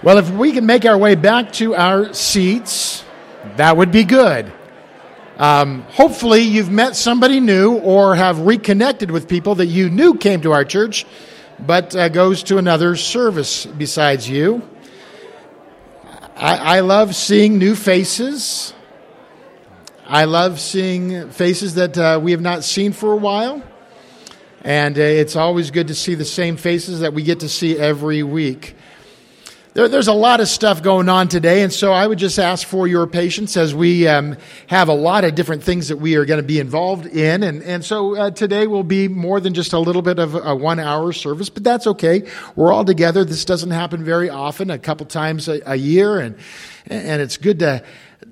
Well, if we can make our way back to our seats, that would be good. Um, hopefully, you've met somebody new or have reconnected with people that you knew came to our church, but uh, goes to another service besides you. I, I love seeing new faces. I love seeing faces that uh, we have not seen for a while. And uh, it's always good to see the same faces that we get to see every week. There, there's a lot of stuff going on today, and so I would just ask for your patience as we um, have a lot of different things that we are going to be involved in. And, and so uh, today will be more than just a little bit of a one hour service, but that's okay. We're all together. This doesn't happen very often, a couple times a, a year, and, and it's good to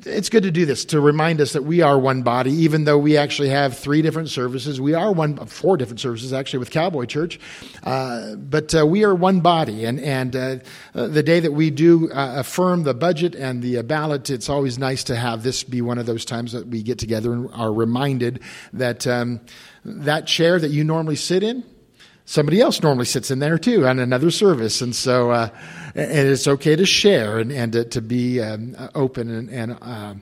it's good to do this to remind us that we are one body, even though we actually have three different services. We are one, four different services actually with Cowboy Church, uh, but uh, we are one body. And and uh, the day that we do uh, affirm the budget and the ballot, it's always nice to have this be one of those times that we get together and are reminded that um, that chair that you normally sit in somebody else normally sits in there too on another service. And so, uh, and it's okay to share and, and to, to be um, open and, and, uh,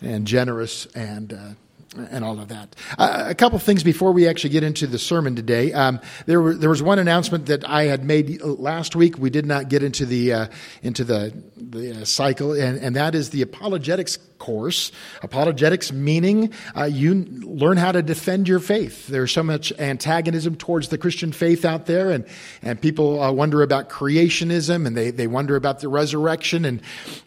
and generous and, uh, and all of that. Uh, a couple things before we actually get into the sermon today. Um, there, were, there was one announcement that I had made last week. We did not get into the uh, into the the uh, cycle, and, and that is the apologetics course. Apologetics meaning uh, you learn how to defend your faith. There's so much antagonism towards the Christian faith out there, and, and people uh, wonder about creationism and they, they wonder about the resurrection. And,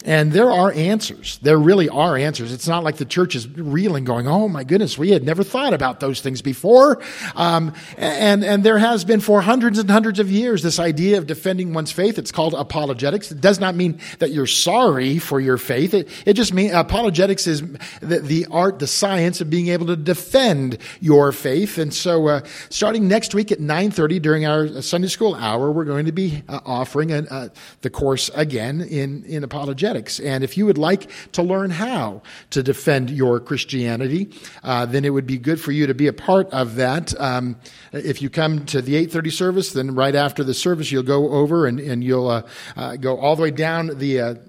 and there are answers. There really are answers. It's not like the church is reeling, going, oh my goodness, we had never thought about those things before. Um, and, and there has been for hundreds and hundreds of years this idea of defending one's faith. It's called apologetics. It does not mean that you're sorry for your faith. It, it just means apologetics is the, the, art, the science of being able to defend your faith. And so, uh, starting next week at 9:30 during our Sunday school hour, we're going to be uh, offering a, uh, the course again in in apologetics. And if you would like to learn how to defend your Christianity, uh, then it would be good for you to be a part of that. Um, if you come to the 8:30 service, then right after the service, you'll go over and, and you'll uh, uh, go all the way down the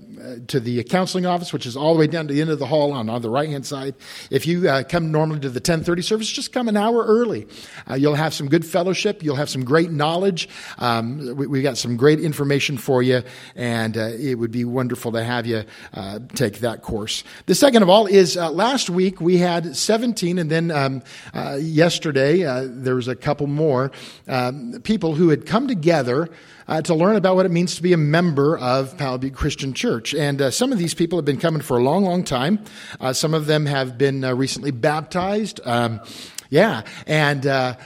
to the counseling office, which is all the way down to the end of the hall on, on the right hand side. If you uh, come normally to the 1030 service, just come an hour early. Uh, you'll have some good fellowship. You'll have some great knowledge. Um, we, we, got some great information for you, and uh, it would be wonderful to have you uh, take that course. The second of all is uh, last week we had 17, and then um, uh, yesterday there was a couple more um, people who had come together uh, to learn about what it means to be a member of Powell Butte Christian Church. And uh, some of these people have been coming for a long, long time. Uh, some of them have been uh, recently baptized. Um, yeah, and uh,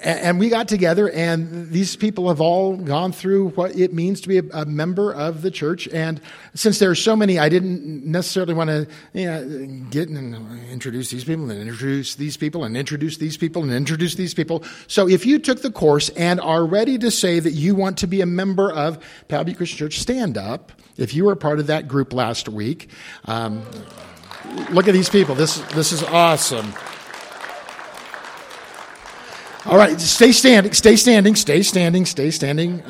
and we got together, and these people have all gone through what it means to be a, member of the church. And since there are so many, I didn't necessarily want to you know, get and introduce these people, and introduce these people, and introduce these people, and introduce these people. So if you took the course and are ready to say that you want to be a member of Butte Christian Church, stand up. If you were part of that group last week, um, look at these people. This, this is awesome. All right, stay standing, stay standing, stay standing, stay standing.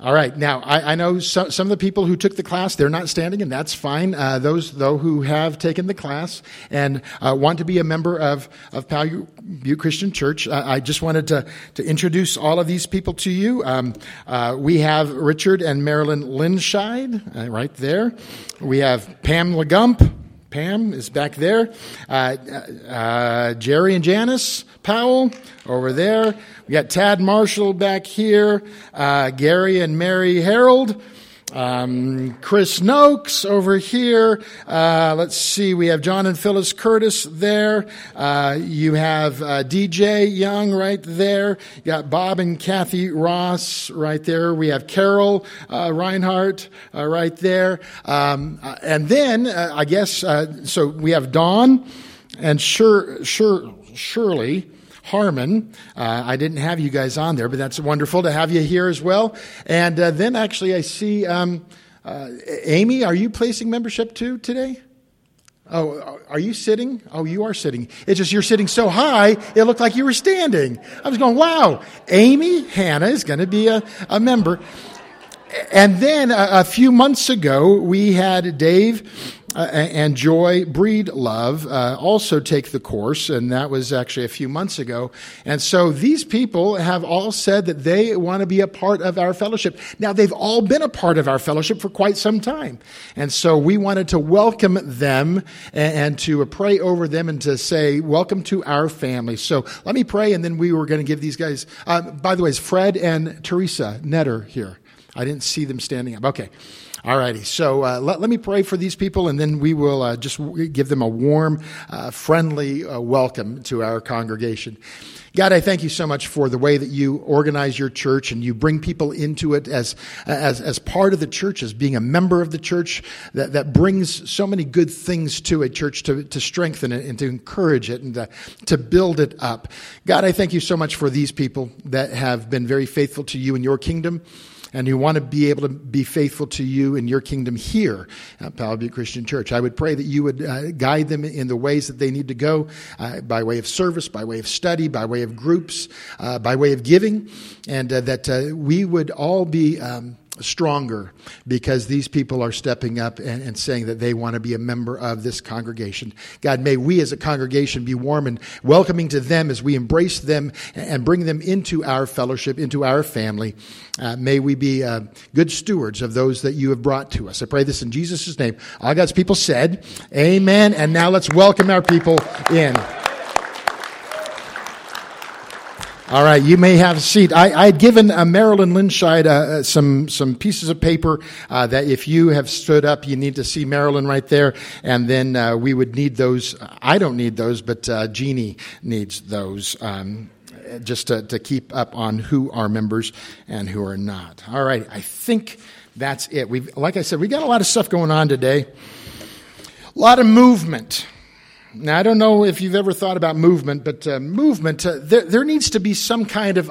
All right, now I, I know some, some, of the people who took the class, they're not standing, and that's fine. Uh, those, though, who have taken the class and uh, want to be a member of, of Butte Christian Church, uh, I just wanted to, to introduce all of these people to you. Um, uh, we have Richard and Marilyn Linscheid uh, right there. We have Pam Legump. Pam is back there. Uh, uh, Jerry and Janice Powell over there. We got Tad Marshall back here. Uh, Gary and Mary Harold. Um, Chris Noakes over here. Uh, let's see. We have John and Phyllis Curtis there. Uh, you have uh, DJ Young right there. You got Bob and Kathy Ross right there. We have Carol uh, Reinhardt uh, right there. Um, uh, and then I guess so. We have Dawn and Sure, sure, Shirley. Harmon. Uh, I didn't have you guys on there, but that's wonderful to have you here as well. And uh, then actually, I see um, uh, Amy. Are you placing membership too today? Oh, are you sitting? Oh, you are sitting. It's just you're sitting so high, it looked like you were standing. I was going, wow, Amy Hannah is going to be a, a member. And then a, a few months ago, we had Dave uh, and Joy Breedlove uh, also take the course, and that was actually a few months ago. And so these people have all said that they want to be a part of our fellowship. Now, they've all been a part of our fellowship for quite some time. And so we wanted to welcome them and, and to pray over them and to say, Welcome to our family. So let me pray, and then we were going to give these guys, uh, by the way, is Fred and Teresa Netter here? I didn't see them standing up. Okay. All righty. So uh, let, let me pray for these people, and then we will uh, just give them a warm, uh, friendly uh, welcome to our congregation. God, I thank you so much for the way that you organize your church and you bring people into it as, as, as part of the church, as being a member of the church that, that brings so many good things to a church to, to strengthen it and to encourage it and to, to build it up. God, I thank you so much for these people that have been very faithful to you in your kingdom and who want to be able to be faithful to you and your kingdom here at Butte Christian Church. I would pray that you would uh, guide them in the ways that they need to go uh, by way of service, by way of study, by way of groups, uh, by way of giving, and uh, that uh, we would all be. Um, stronger because these people are stepping up and, and, saying that they want to be a member of this congregation. God, may we as a congregation be warm and welcoming to them as we embrace them and bring them into our fellowship, into our family. Uh, may we be uh, good stewards of those that you have brought to us. I pray this in Jesus' name. All God's people said, Amen. And now let's welcome our people in. All right, you may have a seat. I, had given uh, Marilyn Linscheid uh, uh, some some pieces of paper uh, that if you have stood up, you need to see Marilyn right there, and then uh, we would need those. I don't need those, but uh, Jeannie needs those. Um, just to, to keep up on who are members and who are not. All right, I think that's it. We've, like I said, we got a lot of stuff going on today. A lot of movement. Now, I don't know if you've ever thought about movement, but uh, movement, uh, there, there, needs to be some kind of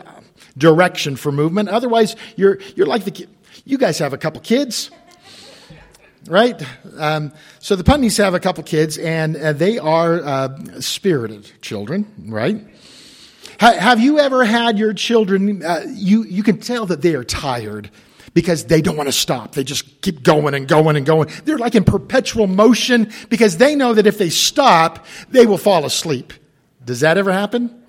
direction for movement. Otherwise, you're, you're like the You guys have a couple kids, right? Um, so the Putneys have a couple kids, and uh, they are uh, spirited children, right? Ha- have you ever had your children, uh, you, you can tell that they are tired because they don't want to stop. They just keep going and going and going. They're like in perpetual motion because they know that if they stop, they will fall asleep. Does that ever happen?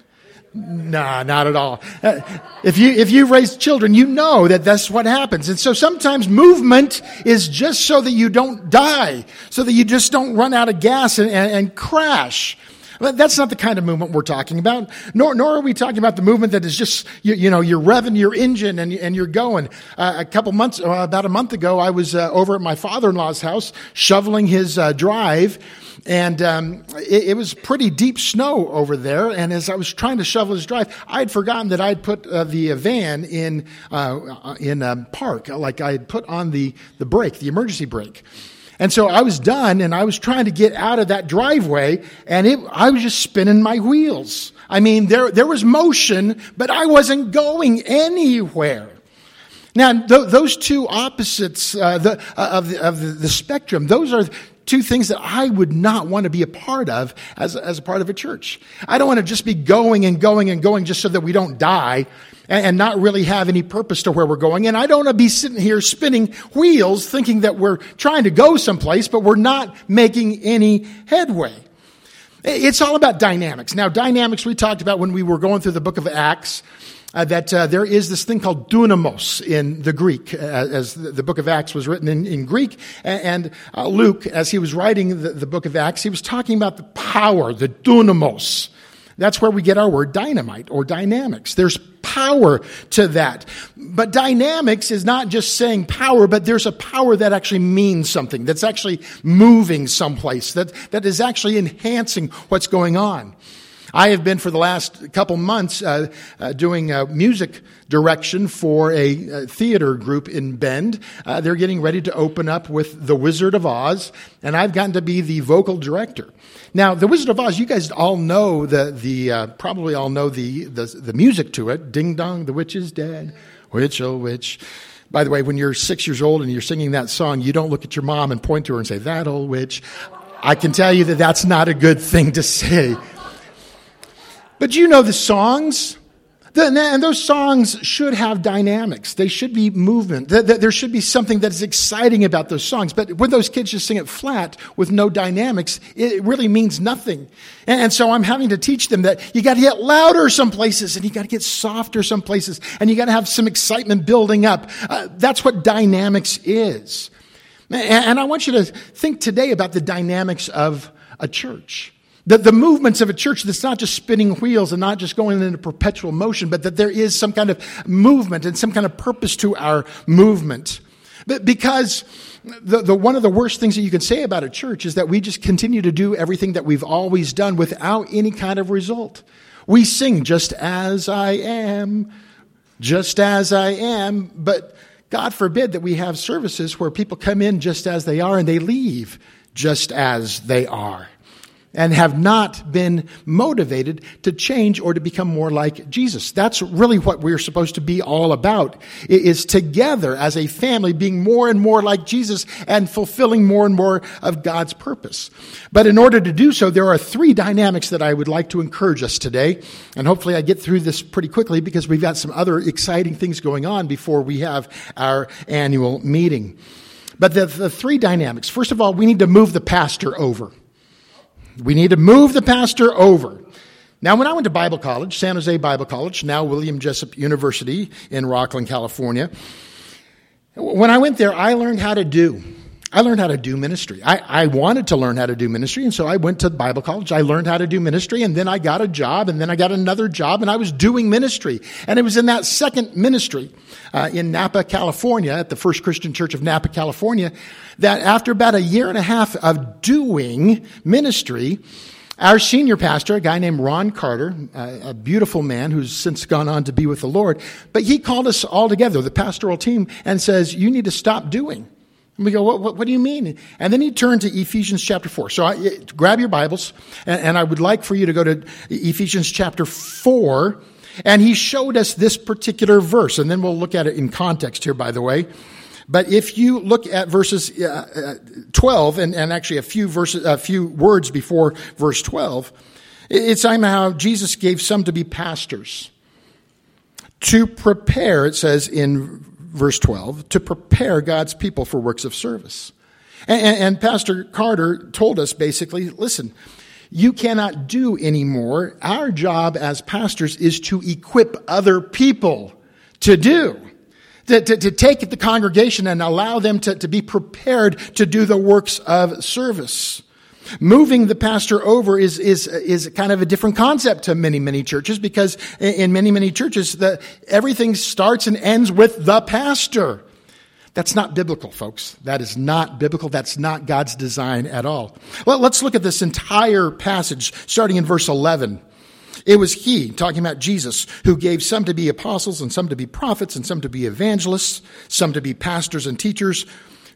Nah, not at all. Uh, if you, if you raise children, you know that that's what happens. And so sometimes movement is just so that you don't die, so that you just don't run out of gas and, and, and crash. That's not the kind of movement we're talking about. Nor, nor are we talking about the movement that is just, you, you know, you're revving your engine and, and you're going. Uh, a couple months, uh, about a month ago, I was uh, over at my father-in-law's house shoveling his uh, drive. And um, it, it, was pretty deep snow over there. And as I was trying to shovel his drive, I had forgotten that I'd put uh, the van in uh, in park, like I had put on the the brake, the emergency brake. And so I was done and I was trying to get out of that driveway and it, I was just spinning my wheels. I mean, there, there was motion, but I wasn't going anywhere. Now, th- those two opposites uh, the, uh, of, the, of the, the spectrum, those are two things that I would not want to be a part of as, as a part of a church. I don't want to just be going and going and going just so that we don't die and, and not really have any purpose to where we're going. And I don't want to be sitting here spinning wheels thinking that we're trying to go someplace, but we're not making any headway. It's all about dynamics. Now, dynamics we talked about when we were going through the book of Acts uh, that uh, there is this thing called dunamis in the Greek, uh, as the, book of Acts was written in, in Greek. And, uh, Luke, as he was writing the, the, book of Acts, he was talking about the power, the dunamis. That's where we get our word dynamite or dynamics. There's power to that. But dynamics is not just saying power, but there's a power that actually means something, that's actually moving someplace, that, that is actually enhancing what's going on. I have been for the last couple months uh, uh, doing uh, music direction for a, a, theater group in Bend. Uh, they're getting ready to open up with The Wizard of Oz, and I've gotten to be the vocal director. Now, The Wizard of Oz, you guys all know the the uh, probably all know the, the the music to it. Ding dong, the witch is dead. Witch oh witch. By the way, when you're six years old and you're singing that song, you don't look at your mom and point to her and say, "That old witch." I can tell you that that's not a good thing to say. But you know the songs. And those songs should have dynamics. They should be movement. There should be something that is exciting about those songs. But when those kids just sing it flat with no dynamics, it really means nothing. And so I'm having to teach them that you got to get louder some places and you got to get softer some places and you got to have some excitement building up. Uh, that's what dynamics is. And I want you to think today about the dynamics of a church. The, the movements of a church that's not just spinning wheels and not just going into perpetual motion, but that there is some kind of movement and some kind of purpose to our movement. But because the, the, one of the worst things that you can say about a church is that we just continue to do everything that we've always done without any kind of result. We sing just as I am, just as I am, but God forbid that we have services where people come in just as they are and they leave just as they are and have not been motivated to change or to become more like Jesus. That's really what we're supposed to be all about, is together as a family being more and more like Jesus and fulfilling more and more of God's purpose. But in order to do so, there are three dynamics that I would like to encourage us today. And hopefully I get through this pretty quickly because we've got some other exciting things going on before we have our annual meeting. But the, the three dynamics. First of all, we need to move the pastor over. We need to move the pastor over. Now, when I went to Bible college, San Jose Bible College, now William Jessup University in Rocklin, California, when I went there, I learned how to do. I learned how to do ministry. I, I wanted to learn how to do ministry, and so I went to Bible college. I learned how to do ministry, and then I got a job, and then I got another job, and I was doing ministry. And it was in that second ministry uh, in Napa, California, at the First Christian Church of Napa, California, that after about a year and a half of doing ministry, our senior pastor, a guy named Ron Carter, a, beautiful man who's since gone on to be with the Lord, but he called us all together, the pastoral team, and says, You need to stop doing. And we go, what, what, what, do you mean? And then he turned to Ephesians chapter 4. So I, grab your Bibles, and, and I would like for you to go to Ephesians chapter 4. And he showed us this particular verse, and then we'll look at it in context here, by the way. But if you look at verses uh, uh, 12 and, and actually a few verses, a few words before verse 12, it's how Jesus gave some to be pastors to prepare, it says in verse 12, to prepare God's people for works of service. And, and, and Pastor Carter told us basically, listen, you cannot do anymore. Our job as pastors is to equip other people to do to, to, to take the congregation and allow them to, to be prepared to do the works of service. Moving the pastor over is, is, is kind of a different concept to many, many churches because in many, many churches, the, everything starts and ends with the pastor. That's not biblical, folks. That is not biblical. That's not God's design at all. Well, let's look at this entire passage starting in verse 11. It was he, talking about Jesus, who gave some to be apostles and some to be prophets and some to be evangelists, some to be pastors and teachers,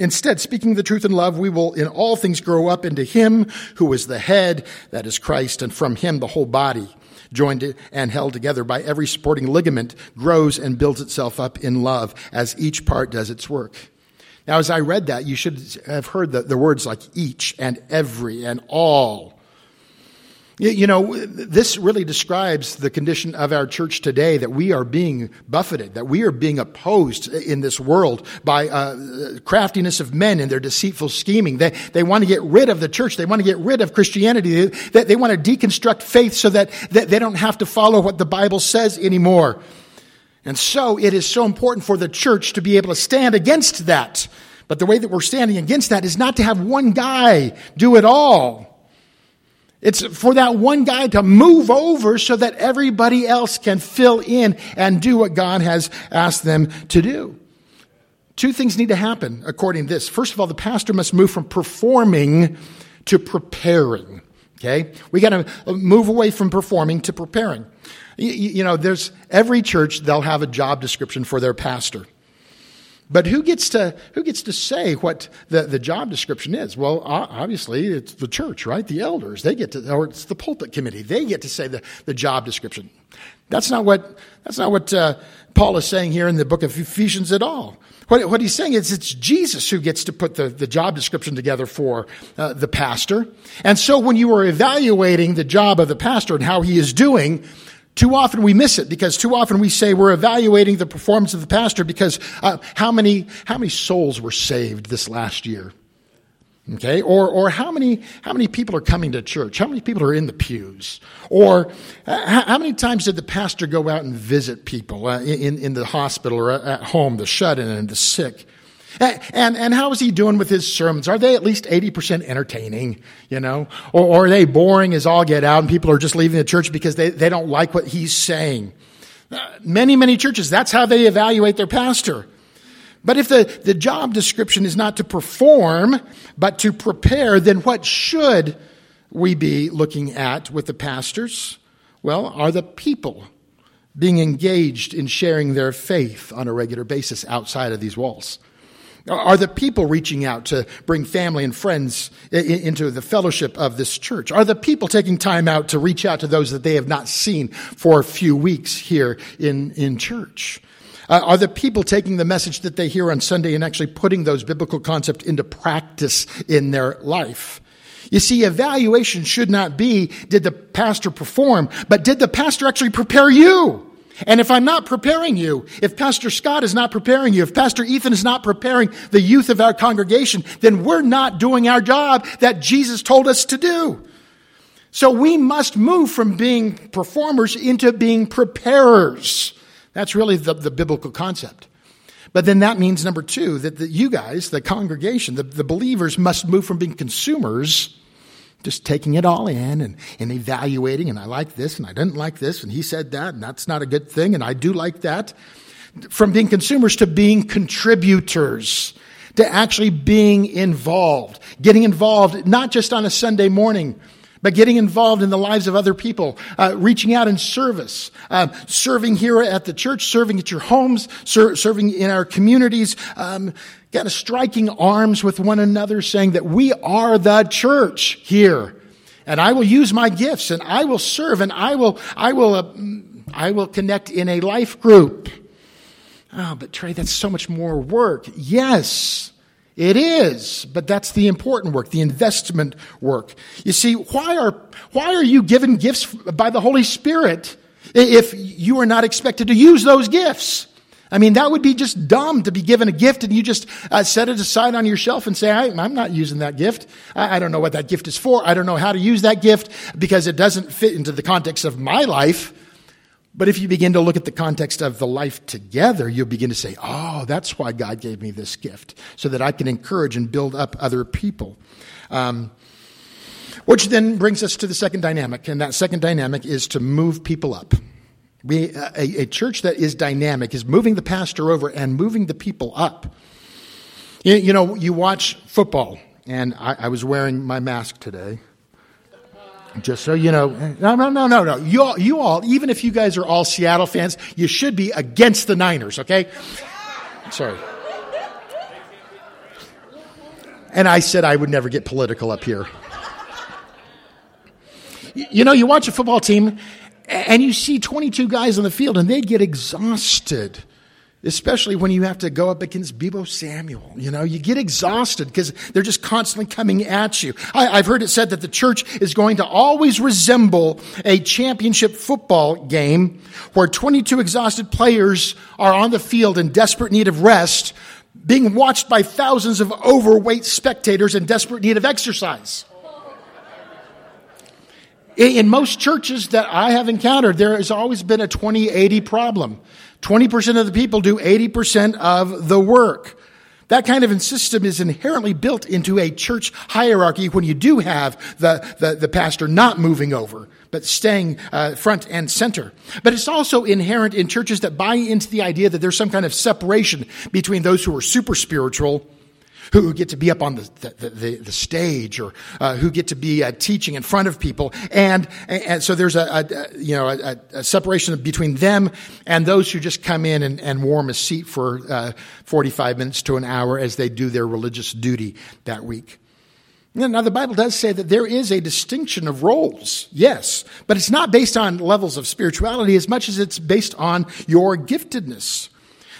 Instead, speaking the truth in love, we will in all things grow up into Him who is the head, that is Christ, and from Him the whole body, joined and held together by every supporting ligament, grows and builds itself up in love as each part does its work. Now, as I read that, you should have heard the, the words like each and every and all you know, this really describes the condition of our church today that we are being buffeted, that we are being opposed in this world by uh, craftiness of men and their deceitful scheming. They, they want to get rid of the church. They want to get rid of Christianity. They, they want to deconstruct faith so that, that they don't have to follow what the Bible says anymore. And so it is so important for the church to be able to stand against that. But the way that we're standing against that is not to have one guy do it all. It's for that one guy to move over so that everybody else can fill in and do what God has asked them to do. Two things need to happen according to this. First of all, the pastor must move from performing to preparing. Okay? We got to move away from performing to preparing. You, you know, there's every church, they'll have a job description for their pastor. But who gets to, who gets to say what the, the job description is? Well, obviously it's the church, right? The elders. They get to, or it's the pulpit committee. They get to say the, the job description. That's not what, that's not what uh, Paul is saying here in the book of Ephesians at all. What, what he's saying is it's Jesus who gets to put the, the job description together for uh, the pastor. And so when you are evaluating the job of the pastor and how he is doing, too often we miss it because too often we say we're evaluating the performance of the pastor because uh, how many how many souls were saved this last year? Okay, or or how many how many people are coming to church? How many people are in the pews? Or uh, how many times did the pastor go out and visit people uh, in in the hospital or at home, the shut in and the sick? And, and how is he doing with his sermons? Are they at least 80% entertaining, you know? Or, or, are they boring as all get out and people are just leaving the church because they, they don't like what he's saying? Uh, many, many churches, that's how they evaluate their pastor. But if the, the job description is not to perform, but to prepare, then what should we be looking at with the pastors? Well, are the people being engaged in sharing their faith on a regular basis outside of these walls? Are the people reaching out to bring family and friends into the fellowship of this church? Are the people taking time out to reach out to those that they have not seen for a few weeks here in, in church? Uh, are the people taking the message that they hear on Sunday and actually putting those biblical concepts into practice in their life? You see, evaluation should not be, did the pastor perform, but did the pastor actually prepare you? And if I'm not preparing you, if Pastor Scott is not preparing you, if Pastor Ethan is not preparing the youth of our congregation, then we're not doing our job that Jesus told us to do. So we must move from being performers into being preparers. That's really the, the biblical concept. But then that means, number two, that the, you guys, the congregation, the, the believers must move from being consumers just taking it all in and, and evaluating, and I like this, and I didn't like this, and he said that, and that's not a good thing, and I do like that. From being consumers to being contributors, to actually being involved, getting involved not just on a Sunday morning, but getting involved in the lives of other people, uh, reaching out in service, uh, serving here at the church, serving at your homes, ser- serving in our communities, um, kind of striking arms with one another, saying that we are the church here, and I will use my gifts, and I will serve, and I will, I will, uh, I will connect in a life group. Oh, but Trey, that's so much more work. Yes. It is, but that's the important work, the investment work. You see, why are, why are you given gifts by the Holy Spirit if you are not expected to use those gifts? I mean, that would be just dumb to be given a gift and you just uh, set it aside on your shelf and say, I, am not using that gift. I, I don't know what that gift is for. I don't know how to use that gift because it doesn't fit into the context of my life. But if you begin to look at the context of the life together, you'll begin to say, oh, that's why God gave me this gift, so that I can encourage and build up other people. Um, which then brings us to the second dynamic, and that second dynamic is to move people up. We, a, a church that is dynamic is moving the pastor over and moving the people up. You, you know, you watch football, and I, I was wearing my mask today. Just so you know, no, no, no, no, no. You all, you all, even if you guys are all Seattle fans, you should be against the Niners, okay? Sorry. And I said I would never get political up here. You know, you watch a football team and you see 22 guys on the field and they get exhausted especially when you have to go up against Deebo Samuel. You know, you get exhausted because they're just constantly coming at you. I, have heard it said that the church is going to always resemble a championship football game where 22 exhausted players are on the field in desperate need of rest, being watched by thousands of overweight spectators in desperate need of exercise. In most churches that I have encountered, there has always been a 20-80 problem. 20% of the people do 80% of the work. That kind of system is inherently built into a church hierarchy when you do have the, the, the pastor not moving over, but staying uh, front and center. But it's also inherent in churches that buy into the idea that there's some kind of separation between those who are super spiritual who get to be up on the, the, the, the stage or uh, who get to be uh, teaching in front of people. And, and so there's a, a you know, a, a, separation between them and those who just come in and, and warm a seat for uh, 45 minutes to an hour as they do their religious duty that week. Now, the Bible does say that there is a distinction of roles, yes, but it's not based on levels of spirituality as much as it's based on your giftedness.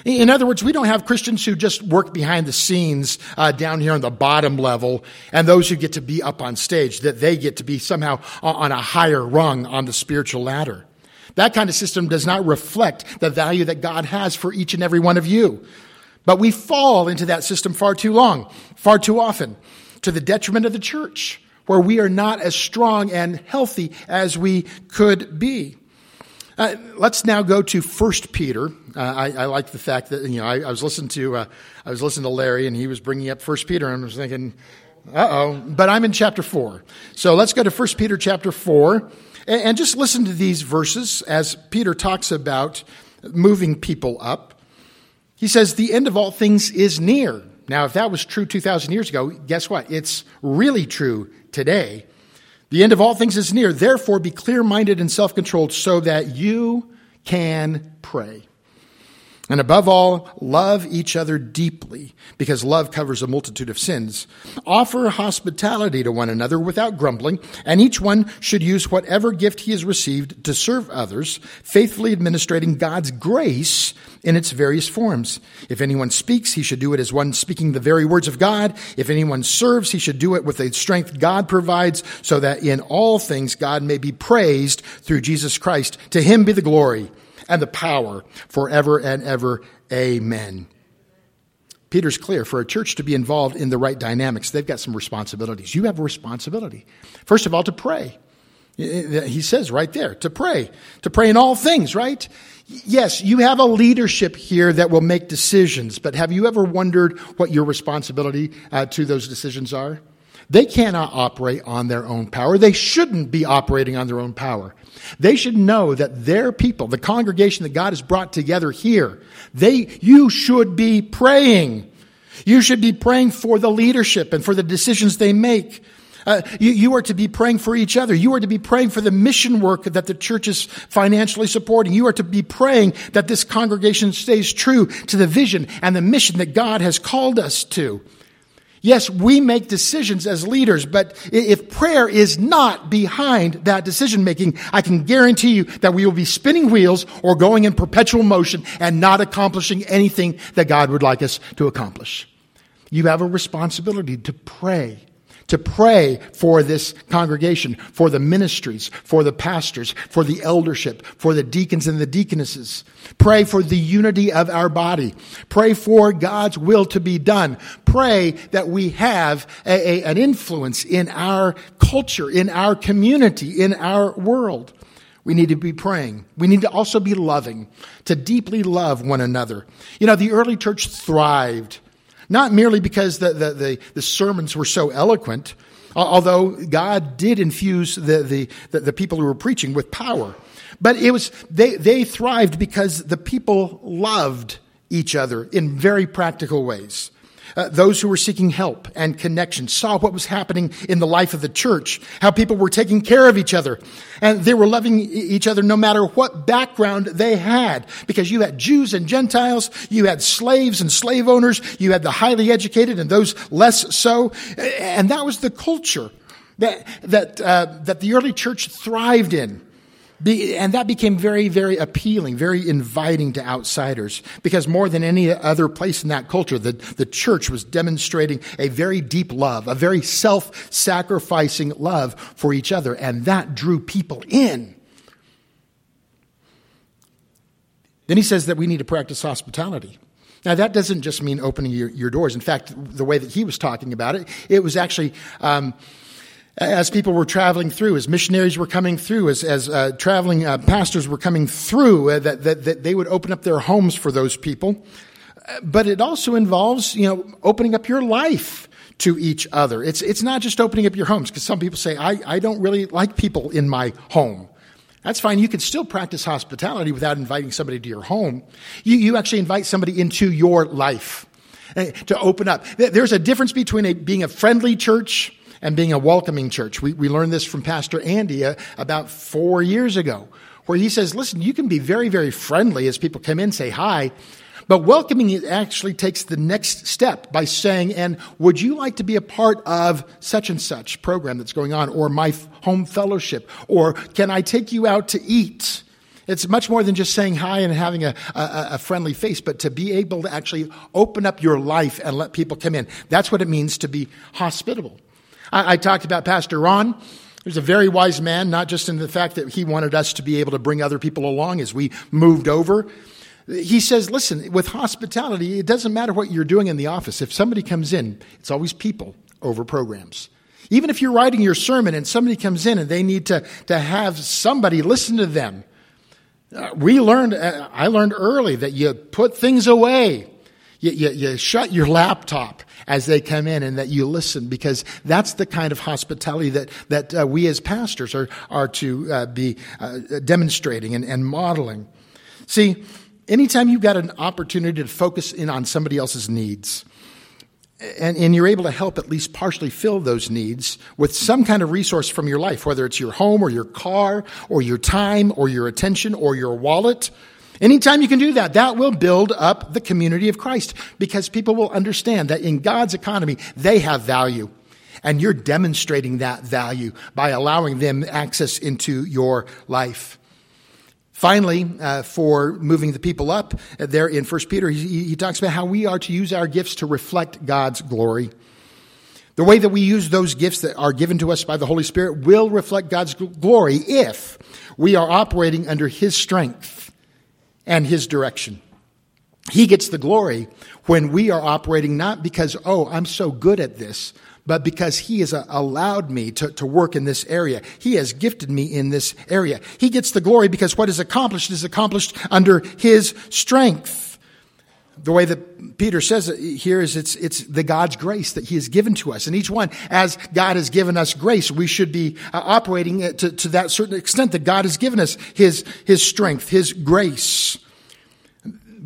In other words, we don't have Christians who just work behind the scenes uh, down here on the bottom level and those who get to be up on stage, that they get to be somehow on a higher rung on the spiritual ladder. That kind of system does not reflect the value that God has for each and every one of you. But we fall into that system far too long, far too often, to the detriment of the church, where we are not as strong and healthy as we could be. Uh, let's now go to First Peter. Uh, I, I, like the fact that you know I, I was listening to uh, I was listening to Larry and he was bringing up First Peter and I was thinking, uh oh, but I'm in chapter four. So let's go to First Peter chapter four and, and just listen to these verses as Peter talks about moving people up. He says, "The end of all things is near." Now, if that was true 2,000 years ago, guess what? It's really true today. The end of all things is near. Therefore, be clear minded and self controlled so that you can pray. And above all, love each other deeply, because love covers a multitude of sins. Offer hospitality to one another without grumbling, and each one should use whatever gift he has received to serve others, faithfully administrating God's grace in its various forms. If anyone speaks, he should do it as one speaking the very words of God. If anyone serves, he should do it with the strength God provides, so that in all things God may be praised through Jesus Christ. To him be the glory and the power forever and ever. Amen. Peter's clear for a church to be involved in the right dynamics, they've got some responsibilities. You have a responsibility. First of all, to pray. He says right there, to pray. To pray in all things, right? Yes, you have a leadership here that will make decisions, but have you ever wondered what your responsibility uh, to those decisions are? They cannot operate on their own power. They shouldn't be operating on their own power. They should know that their people, the congregation that God has brought together here, they, you should be praying. You should be praying for the leadership and for the decisions they make. Uh, you, you, are to be praying for each other. You are to be praying for the mission work that the church is financially supporting. You are to be praying that this congregation stays true to the vision and the mission that God has called us to. Yes, we make decisions as leaders, but if prayer is not behind that decision making, I can guarantee you that we will be spinning wheels or going in perpetual motion and not accomplishing anything that God would like us to accomplish. You have a responsibility to pray to pray for this congregation, for the ministries, for the pastors, for the eldership, for the deacons and the deaconesses. Pray for the unity of our body. Pray for God's will to be done. Pray that we have a, a, an influence in our culture, in our community, in our world. We need to be praying. We need to also be loving, to deeply love one another. You know, the early church thrived not merely because the, the, the, the sermons were so eloquent, although God did infuse the, the, the, the people who were preaching with power. But it was, they, they thrived because the people loved each other in very practical ways. Uh, those who were seeking help and connection saw what was happening in the life of the church, how people were taking care of each other, and they were loving each other no matter what background they had. Because you had Jews and Gentiles, you had slaves and slave owners, you had the highly educated and those less so, and that was the culture that that uh, that the early church thrived in. Be, and that became very, very appealing, very inviting to outsiders because more than any other place in that culture, the, the church was demonstrating a very deep love, a very self-sacrificing love for each other. And that drew people in. Then he says that we need to practice hospitality. Now, that doesn't just mean opening your, your doors. In fact, the way that he was talking about it, it was actually um, as people were traveling through, as missionaries were coming through, as, as uh, traveling uh, pastors were coming through, uh, that, that, that they would open up their homes for those people. Uh, but it also involves, you know, opening up your life to each other. It's, it's not just opening up your homes, because some people say, I, I don't really like people in my home. That's fine. You can still practice hospitality without inviting somebody to your home. You, you actually invite somebody into your life. eh, to open up. There's a difference between a, being a friendly church and being a welcoming church. We, we learned this from Pastor Andy uh, about four years ago, where he says, listen, you can be very, very friendly as people come in, say hi, but welcoming actually takes the next step by saying, and would you like to be a part of such and such program that's going on, or my home fellowship, or can I take you out to eat? It's much more than just saying hi and having a, a, a, friendly face, but to be able to actually open up your life and let people come in. That's what it means to be hospitable. I, I talked about Pastor Ron. He was a very wise man, not just in the fact that he wanted us to be able to bring other people along as we moved over, he says, listen, with hospitality, it doesn't matter what you're doing in the office. If somebody comes in, it's always people over programs. Even if you're writing your sermon and somebody comes in and they need to, to have somebody listen to them, uh, we learned, uh, I learned early that you put things away. You, you, you, shut your laptop as they come in and that you listen because that's the kind of hospitality that, that uh, we as pastors are, are to uh, be uh, demonstrating and, and modeling. See, anytime you've got an opportunity to focus in on somebody else's needs, and, and, you're able to help at least partially fill those needs with some kind of resource from your life, whether it's your home or your car or your time or your attention or your wallet. Anytime you can do that, that will build up the community of Christ because people will understand that in God's economy, they have value. And you're demonstrating that value by allowing them access into your life. Finally, uh, for moving the people up, uh, there in 1 Peter, he, he talks about how we are to use our gifts to reflect God's glory. The way that we use those gifts that are given to us by the Holy Spirit will reflect God's glory if we are operating under His strength and His direction. He gets the glory when we are operating not because, oh, I'm so good at this, but because He has uh, allowed me to, to work in this area. He has gifted me in this area. He gets the glory because what is accomplished is accomplished under His strength. The way that Peter says it here is it's, it's the God's grace that He has given to us. And each one, as God has given us grace, we should be uh, operating to, to that certain extent that God has given us His, His strength, His grace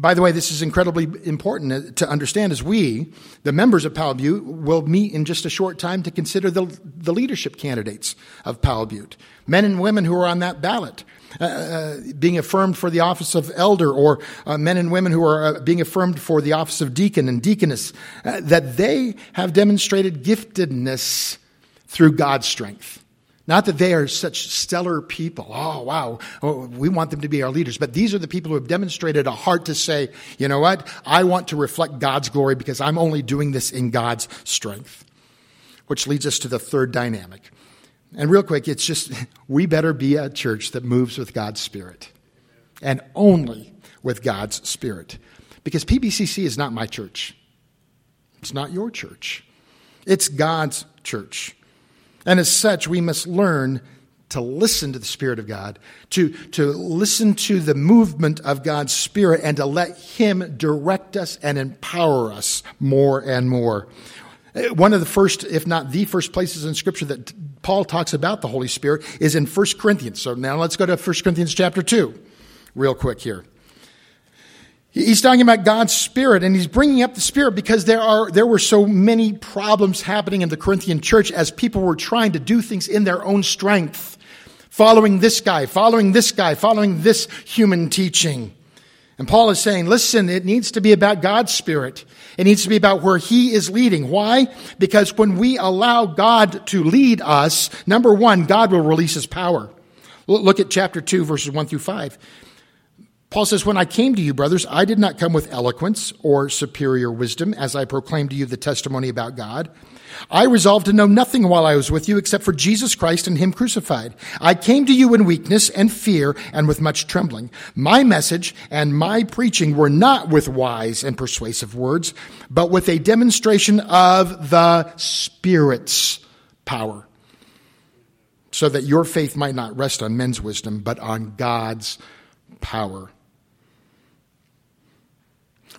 by the way, this is incredibly important to understand as we, the members of Powell Butte, will meet in just a short time to consider the, the leadership candidates of Powell Butte. Men and women who are on that ballot. Uh, uh, being affirmed for the office of elder, or uh, men and women who are uh, being affirmed for the office of deacon and deaconess, uh, that they have demonstrated giftedness through God's strength. Not that they are such stellar people. Oh, wow. Oh, we want them to be our leaders. But these are the people who have demonstrated a heart to say, you know what? I want to reflect God's glory because I'm only doing this in God's strength. Which leads us to the third dynamic. And real quick, it's just, we better be a church that moves with God's Spirit. And only with God's Spirit. Because PBCC is not my church. It's not your church. It's God's church. And as such, we must learn to listen to the Spirit of God, to, to listen to the movement of God's Spirit, and to let Him direct us and empower us more and more. One of the first, if not the first places in Scripture that Paul talks about the Holy Spirit is in 1 Corinthians. So now let's go to 1 Corinthians chapter 2, real quick here. He's talking about God's Spirit and he's bringing up the Spirit because there are, there were so many problems happening in the Corinthian church as people were trying to do things in their own strength. Following this guy, following this guy, following this human teaching. And Paul is saying, listen, it needs to be about God's Spirit. It needs to be about where He is leading. Why? Because when we allow God to lead us, number one, God will release His power. Look at chapter 2, verses 1 through 5. Paul says, When I came to you, brothers, I did not come with eloquence or superior wisdom as I proclaimed to you the testimony about God. I resolved to know nothing while I was with you except for Jesus Christ and Him crucified. I came to you in weakness and fear and with much trembling. My message and my preaching were not with wise and persuasive words, but with a demonstration of the Spirit's power, so that your faith might not rest on men's wisdom, but on God's power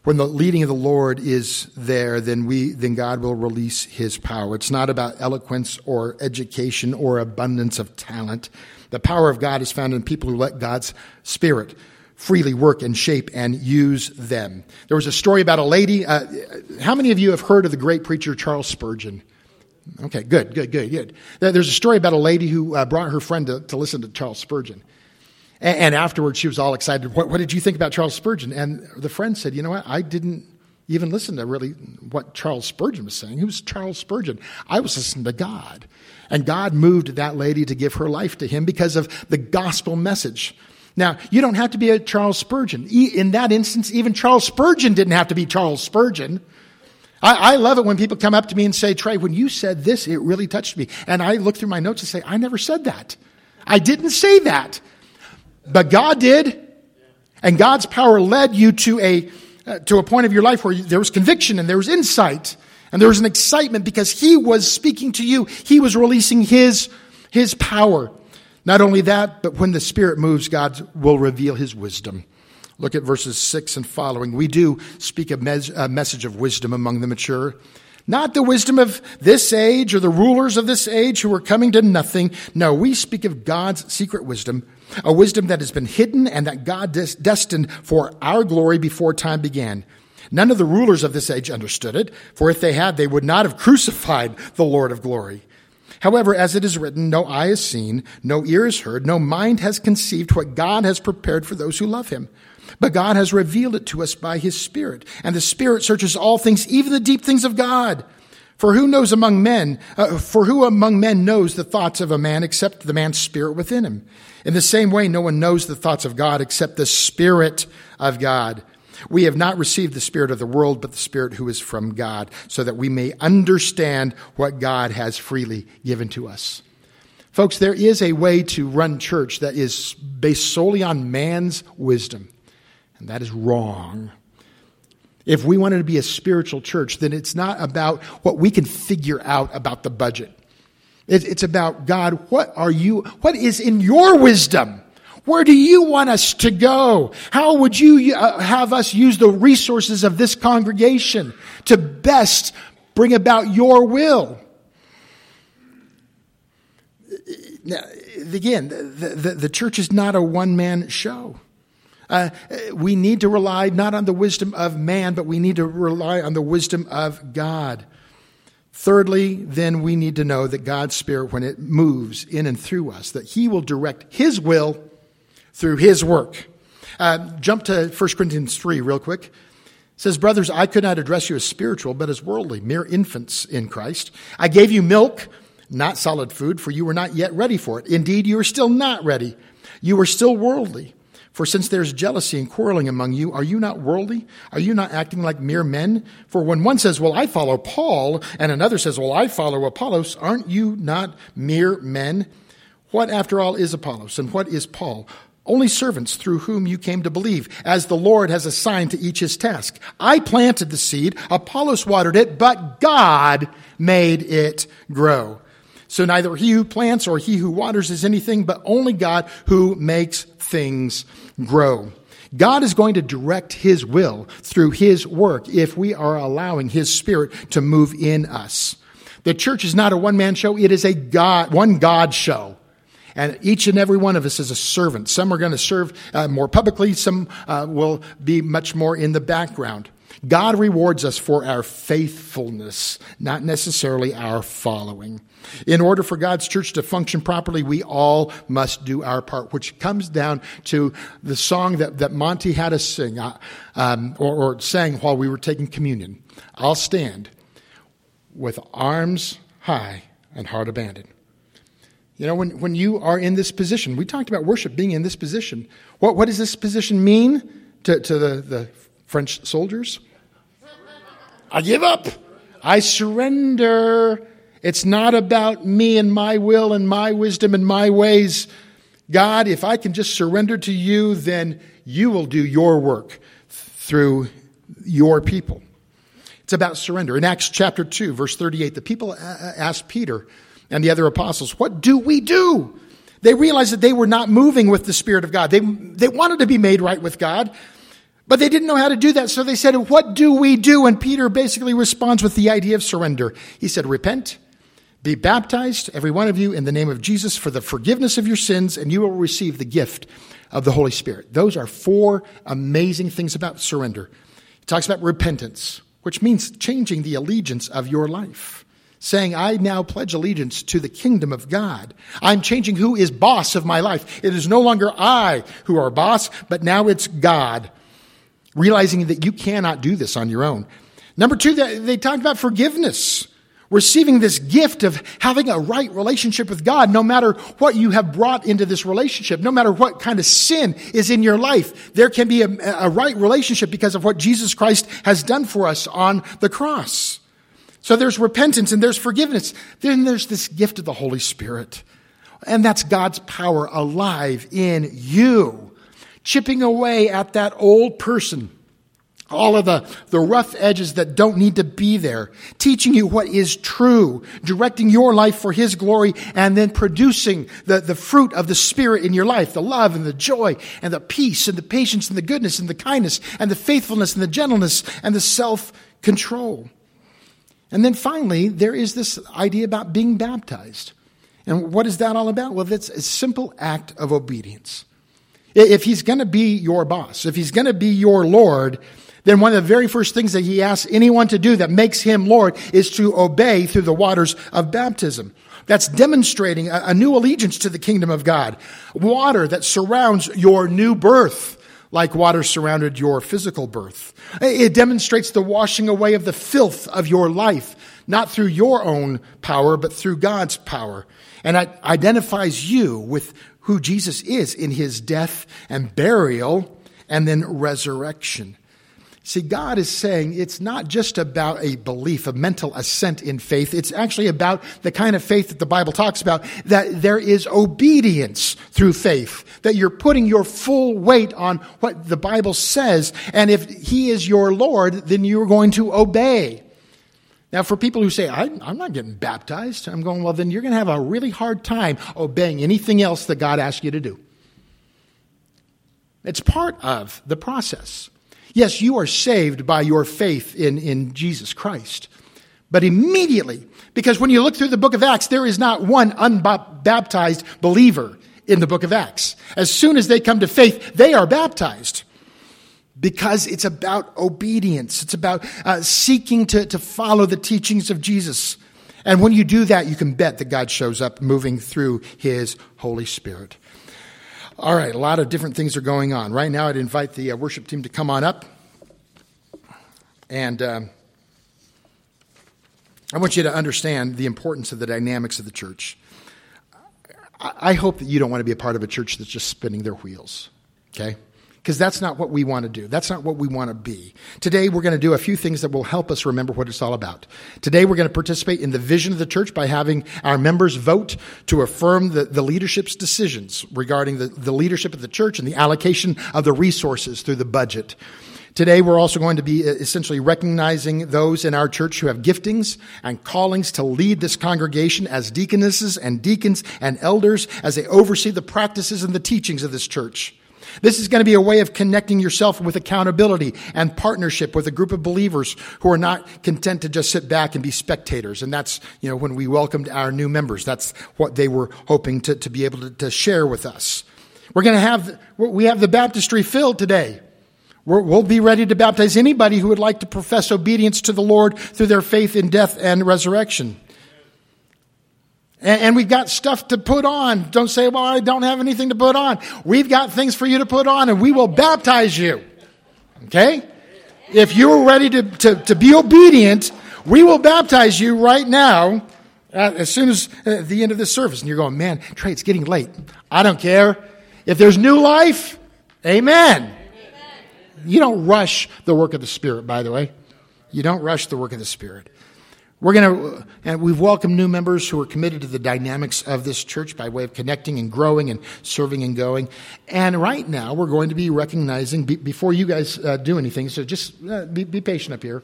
when the leading of the Lord is there, then we, then God will release his power. It's not about eloquence or education or abundance of talent. The power of God is found in people who let God's spirit freely work and shape and use them. There was a story about a lady. Uh, how many of you have heard of the great preacher Charles Spurgeon? Okay, good, good, good, good. There's a story about a lady who uh, brought her friend to, to listen to Charles Spurgeon. And, and afterwards, she was all excited. What, what, did you think about Charles Spurgeon? And the friend said, You know what? I didn't even listen to really what Charles Spurgeon was saying. Who's Charles Spurgeon? I was listening to God. And God moved that lady to give her life to him because of the gospel message. Now, you don't have to be a Charles Spurgeon. In that instance, even Charles Spurgeon didn't have to be Charles Spurgeon. I, I, love it when people come up to me and say, Trey, when you said this, it really touched me. And I look through my notes and say, I never said that. I didn't say that. But God did. And God's power led you to a, uh, to a point of your life where there was conviction and there was insight and there was an excitement because He was speaking to you. He was releasing His, His power. Not only that, but when the Spirit moves, God will reveal His wisdom. Look at verses 6 and following. We do speak a, mes- a, message of wisdom among the mature. Not the wisdom of this age or the rulers of this age who are coming to nothing. No, we speak of God's secret wisdom, a wisdom that has been hidden and that God des- destined for our glory before time began. None of the rulers of this age understood it, for if they had, they would not have crucified the Lord of glory. However, as it is written, no eye has seen, no ear has heard, no mind has conceived what God has prepared for those who love him. But God has revealed it to us by his Spirit. And the Spirit searches all things, even the deep things of God. For who knows among men, uh, for who among men knows the thoughts of a man except the man's spirit within him? In the same way, no one knows the thoughts of God except the Spirit of God. We have not received the Spirit of the world, but the Spirit who is from God, so that we may understand what God has freely given to us. Folks, there is a way to run church that is based solely on man's wisdom, and that is wrong. If we wanted to be a spiritual church, then it's not about what we can figure out about the budget. It's about God, what are you, what is in your wisdom? Where do you want us to go? How would you uh, have us use the resources of this congregation to best bring about your will? Now, again, the, the, the church is not a one man show. Uh, we need to rely not on the wisdom of man, but we need to rely on the wisdom of God. Thirdly, then we need to know that God's Spirit, when it moves in and through us, that He will direct His will through his work. Uh, jump to 1 Corinthians 3 real quick. It says, Brothers, I could not address you as spiritual, but as worldly, mere infants in Christ. I gave you milk, not solid food, for you were not yet ready for it. Indeed, you are still not ready. You are still worldly. For since there's jealousy and quarreling among you, are you not worldly? Are you not acting like mere men? For when one says, Well, I follow Paul, and another says, Well, I follow Apollos, aren't you not mere men? What, after all, is Apollos, and what is Paul? only servants through whom you came to believe, as the Lord has assigned to each his task. I planted the seed, Apollos watered it, but God made it grow. So neither he who plants or he who waters is anything, but only God who makes things grow. God is going to direct his will through his work if we are allowing his spirit to move in us. The church is not a one man show, it is a God, one God show. And each and every one of us is a servant. Some are going to serve uh, more publicly, some uh, will be much more in the background. God rewards us for our faithfulness, not necessarily our following. In order for God's church to function properly, we all must do our part, which comes down to the song that, that Monty had us sing, uh, um, or, or sang while we were taking communion. I'll stand with arms high and heart abandoned. You know, when, when you are in this position, we talked about worship being in this position. What, what does this position mean to, to the, the French soldiers? I give up. I surrender. It's not about me and my will and my wisdom and my ways. God, if I can just surrender to you, then you will do your work through your people. It's about surrender. In Acts chapter 2, verse 38, the people uh, uh, asked Peter, and the other apostles, what do we do? They realized that they were not moving with the Spirit of God. They, they wanted to be made right with God, but they didn't know how to do that. So they said, what do we do? And Peter basically responds with the idea of surrender. He said, repent, be baptized, every one of you, in the name of Jesus for the forgiveness of your sins, and you will receive the gift of the Holy Spirit. Those are four amazing things about surrender. He talks about repentance. which means changing the allegiance of your life. Saying, I now pledge allegiance to the kingdom of God. I'm changing who is boss of my life. It is no longer I who are boss, but now it's God. Realizing that you cannot do this on your own. Number two, they talked about forgiveness receiving this gift of having a right relationship with God, no matter what you have brought into this relationship, no matter what kind of sin is in your life, there can be a, a, right relationship because of what Jesus Christ has done for us on the cross. So there's repentance and there's forgiveness. Then there's this gift of the Holy Spirit. And that's God's power alive in you, chipping away at that old person all of the, the rough edges that don't need to be there, teaching you what is true, directing your life for His glory, and then producing the, the fruit of the Spirit in your life, the love and the joy and the peace and the patience and the goodness and the kindness and the faithfulness and the gentleness and the self-control. And then finally, there is this idea about being baptized. And what is that all about? Well, it's a simple act of obedience. If He's going to be your boss, if He's going to be your Lord, then one of the very first things that he asks anyone to do that makes him Lord is to obey through the waters of baptism. That's demonstrating a, new allegiance to the kingdom of God. Water that surrounds your new birth like water surrounded your physical birth. It demonstrates the washing away of the filth of your life, not through your own power, but through God's power. And it identifies you with who Jesus is in his death and burial and then resurrection. See, God is saying it's not just about a belief, a mental assent in faith. It's actually about the kind of faith that the Bible talks about, that there is obedience through faith, that you're putting your full weight on what the Bible says. And if He is your Lord, then you're going to obey. Now, for people who say, I'm not getting baptized, I'm going, well, then you're going to have a really hard time obeying anything else that God asks you to do. It's part of the process. Yes, you are saved by your faith in, in Jesus Christ. But immediately, because when you look through the book of Acts, there is not one unbaptized believer in the book of Acts. As soon as they come to faith, they are baptized. Because it's about obedience. It's about uh, seeking to, to follow the teachings of Jesus. And when you do that, you can bet that God shows up moving through His Holy Spirit. All right, a lot of different things are going on. Right now, I'd invite the uh, worship team to come on up. And um, I want you to understand the importance of the dynamics of the church. I, I hope that you don't want to be a part of a church that's just spinning their wheels, okay? Because that's not what we want to do. That's not what we want to be. Today, we're going to do a few things that will help us remember what it's all about. Today, we're going to participate in the vision of the church by having our members vote to affirm the, the leadership's decisions regarding the, the leadership of the church and the allocation of the resources through the budget. Today, we're also going to be uh, essentially recognizing those in our church who have giftings and callings to lead this congregation as deaconesses and deacons and elders as they oversee the practices and the teachings of this church. This is going to be a way of connecting yourself with accountability and partnership with a group of believers who are not content to just sit back and be spectators. And that's, you know, when we welcomed our new members, that's what they were hoping to, to be able to, to share with us. We're going to have, we have the baptistry filled today. we will be ready to baptize anybody who would like to profess obedience to the Lord through their faith in death and resurrection. And, and we've got stuff to put on. Don't say, well, I don't have anything to put on. We've got things for you to put on and we will baptize you. Okay? If you're ready to, to, to be obedient, we will baptize you right now uh, as soon as uh, the end of this service. And you're going, man, Trey, it's getting late. I don't care. If there's new life, amen. amen. You don't rush the work of the Spirit, by the way. You don't rush the work of the Spirit. We're going to, and we've welcomed new members who are committed to the dynamics of this church by way of connecting and growing and serving and going. And right now, we're going to be recognizing, be, before you guys uh, do anything, so just uh, be, be patient up here.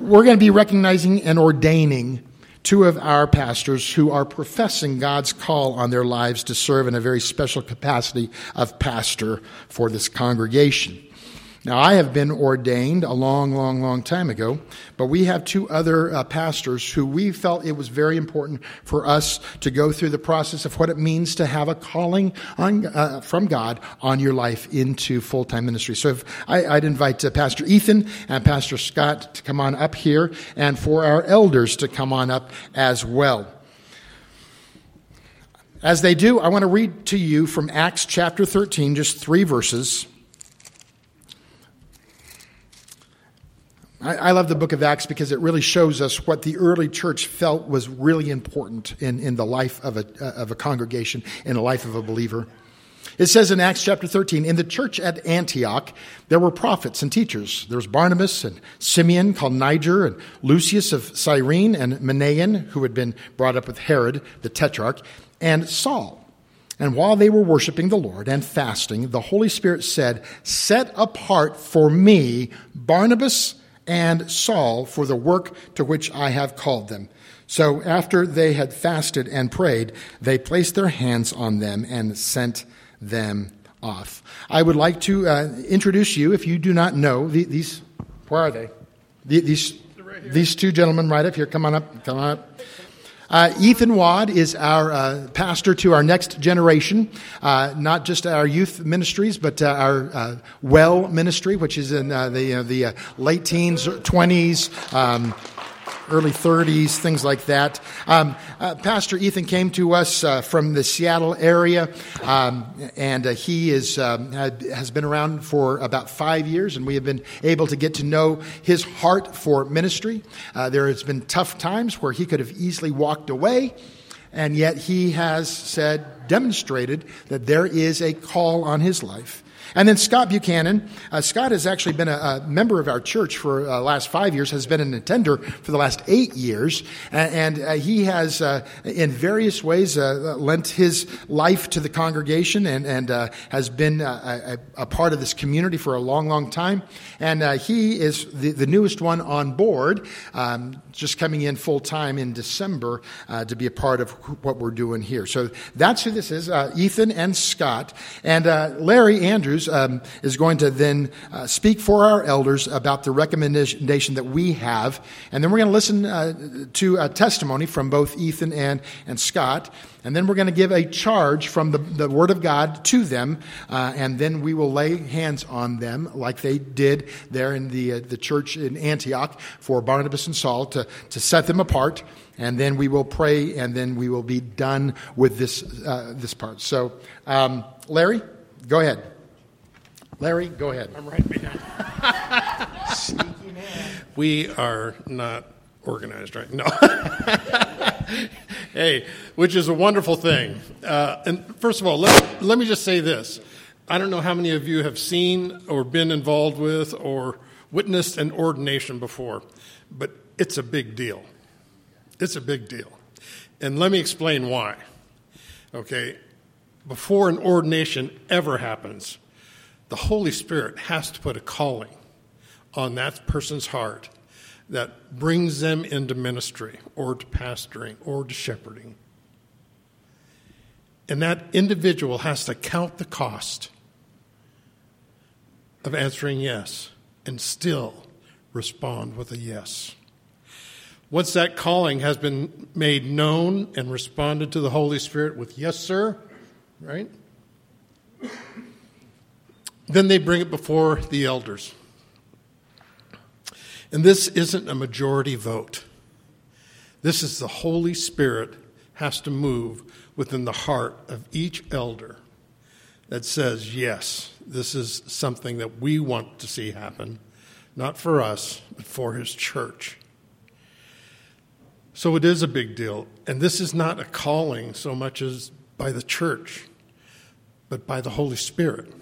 We're going to be recognizing and ordaining two of our pastors who are professing God's call on their lives to serve in a very special capacity of pastor for this congregation. Now, I have been ordained a long, long, long time ago, but we have two other uh, pastors who we felt it was very important for us to go through the process of what it means to have a calling on, uh, from God on your life into full time ministry. So, I, would invite uh, Pastor Ethan and Pastor Scott to come on up here, and for our elders to come on up as well. As they do, I want to read to you from Acts chapter 13, just three verses. I, I, love the book of Acts because it really shows us what the early church felt was really important in, in the life of a, of a congregation, in the life of a believer. It says in Acts chapter 13, in the church at Antioch, there were prophets and teachers. There was Barnabas and Simeon, called Niger, and Lucius of Cyrene, and Manaen, who had been brought up with Herod, the tetrarch, and Saul. And while they were worshiping the Lord and fasting, the Holy Spirit said, Set apart for me Barnabas and Saul for the work to which I have called them. So after they had fasted and prayed, they placed their hands on them and sent them off. I would like to uh, introduce you, if you do not know, these, where are they? These, these two gentlemen right up here. Come on up. Come on up. Uh, Ethan Wad is our uh, pastor to our next generation, uh, not just our youth ministries, but uh, our uh, well ministry, which is in uh, the, the late teens, 20s. Um, early 30s, things like that. Um, uh, Pastor Ethan came to us uh, from the Seattle area, um, and uh, he is, um, has been around for about five years, and we have been able to get to know his heart for ministry. Uh, there has been tough times where he could have easily walked away, and yet he has said, demonstrated that there is a call on his life and then Scott Buchanan. Uh, Scott has actually been a, a, member of our church for the uh, last five years, has been an attender for the last eight years, and, and uh, he has, uh, in various ways, uh, lent his life to the congregation and, and uh, has been a, a, part of this community for a long, long time. And he is the, the newest one on board, um, just coming in full time in December to be a part of what we're doing here. So that's who this is Ethan and Scott. And Larry Andrews um, is going to then uh, speak for our elders about the recommendation that we have. And then we're going to listen uh, to a testimony from both Ethan and, and Scott. And then we're going to give a charge from the, the Word of God to them. Uh, and then we will lay hands on them like they did there in the, uh, the church in Antioch for Barnabas and Saul to, to set them apart and then we will pray, and then we will be done with this uh, this part. So, um, Larry, go ahead. Larry, go ahead. I'm right behind. Sneaky man. We are not organized right no hey which is a wonderful thing uh, and first of all let, let me just say this i don't know how many of you have seen or been involved with or witnessed an ordination before but it's a big deal it's a big deal and let me explain why okay before an ordination ever happens the Holy Spirit has to put a calling on that person's heart that brings them into ministry or to pastoring or to shepherding. And that individual has to count the cost of answering yes and still respond with a yes. Once that calling has been made known and responded to the Holy Spirit with yes, sir, right? Then they bring it before the elders. And this isn't a majority vote. This is the Holy Spirit has to move within the heart of each elder that says, yes, this is something that we want to see happen, not for us, but for his church. So it is a big deal. And this is not a calling so much as by the church, but by the Holy Spirit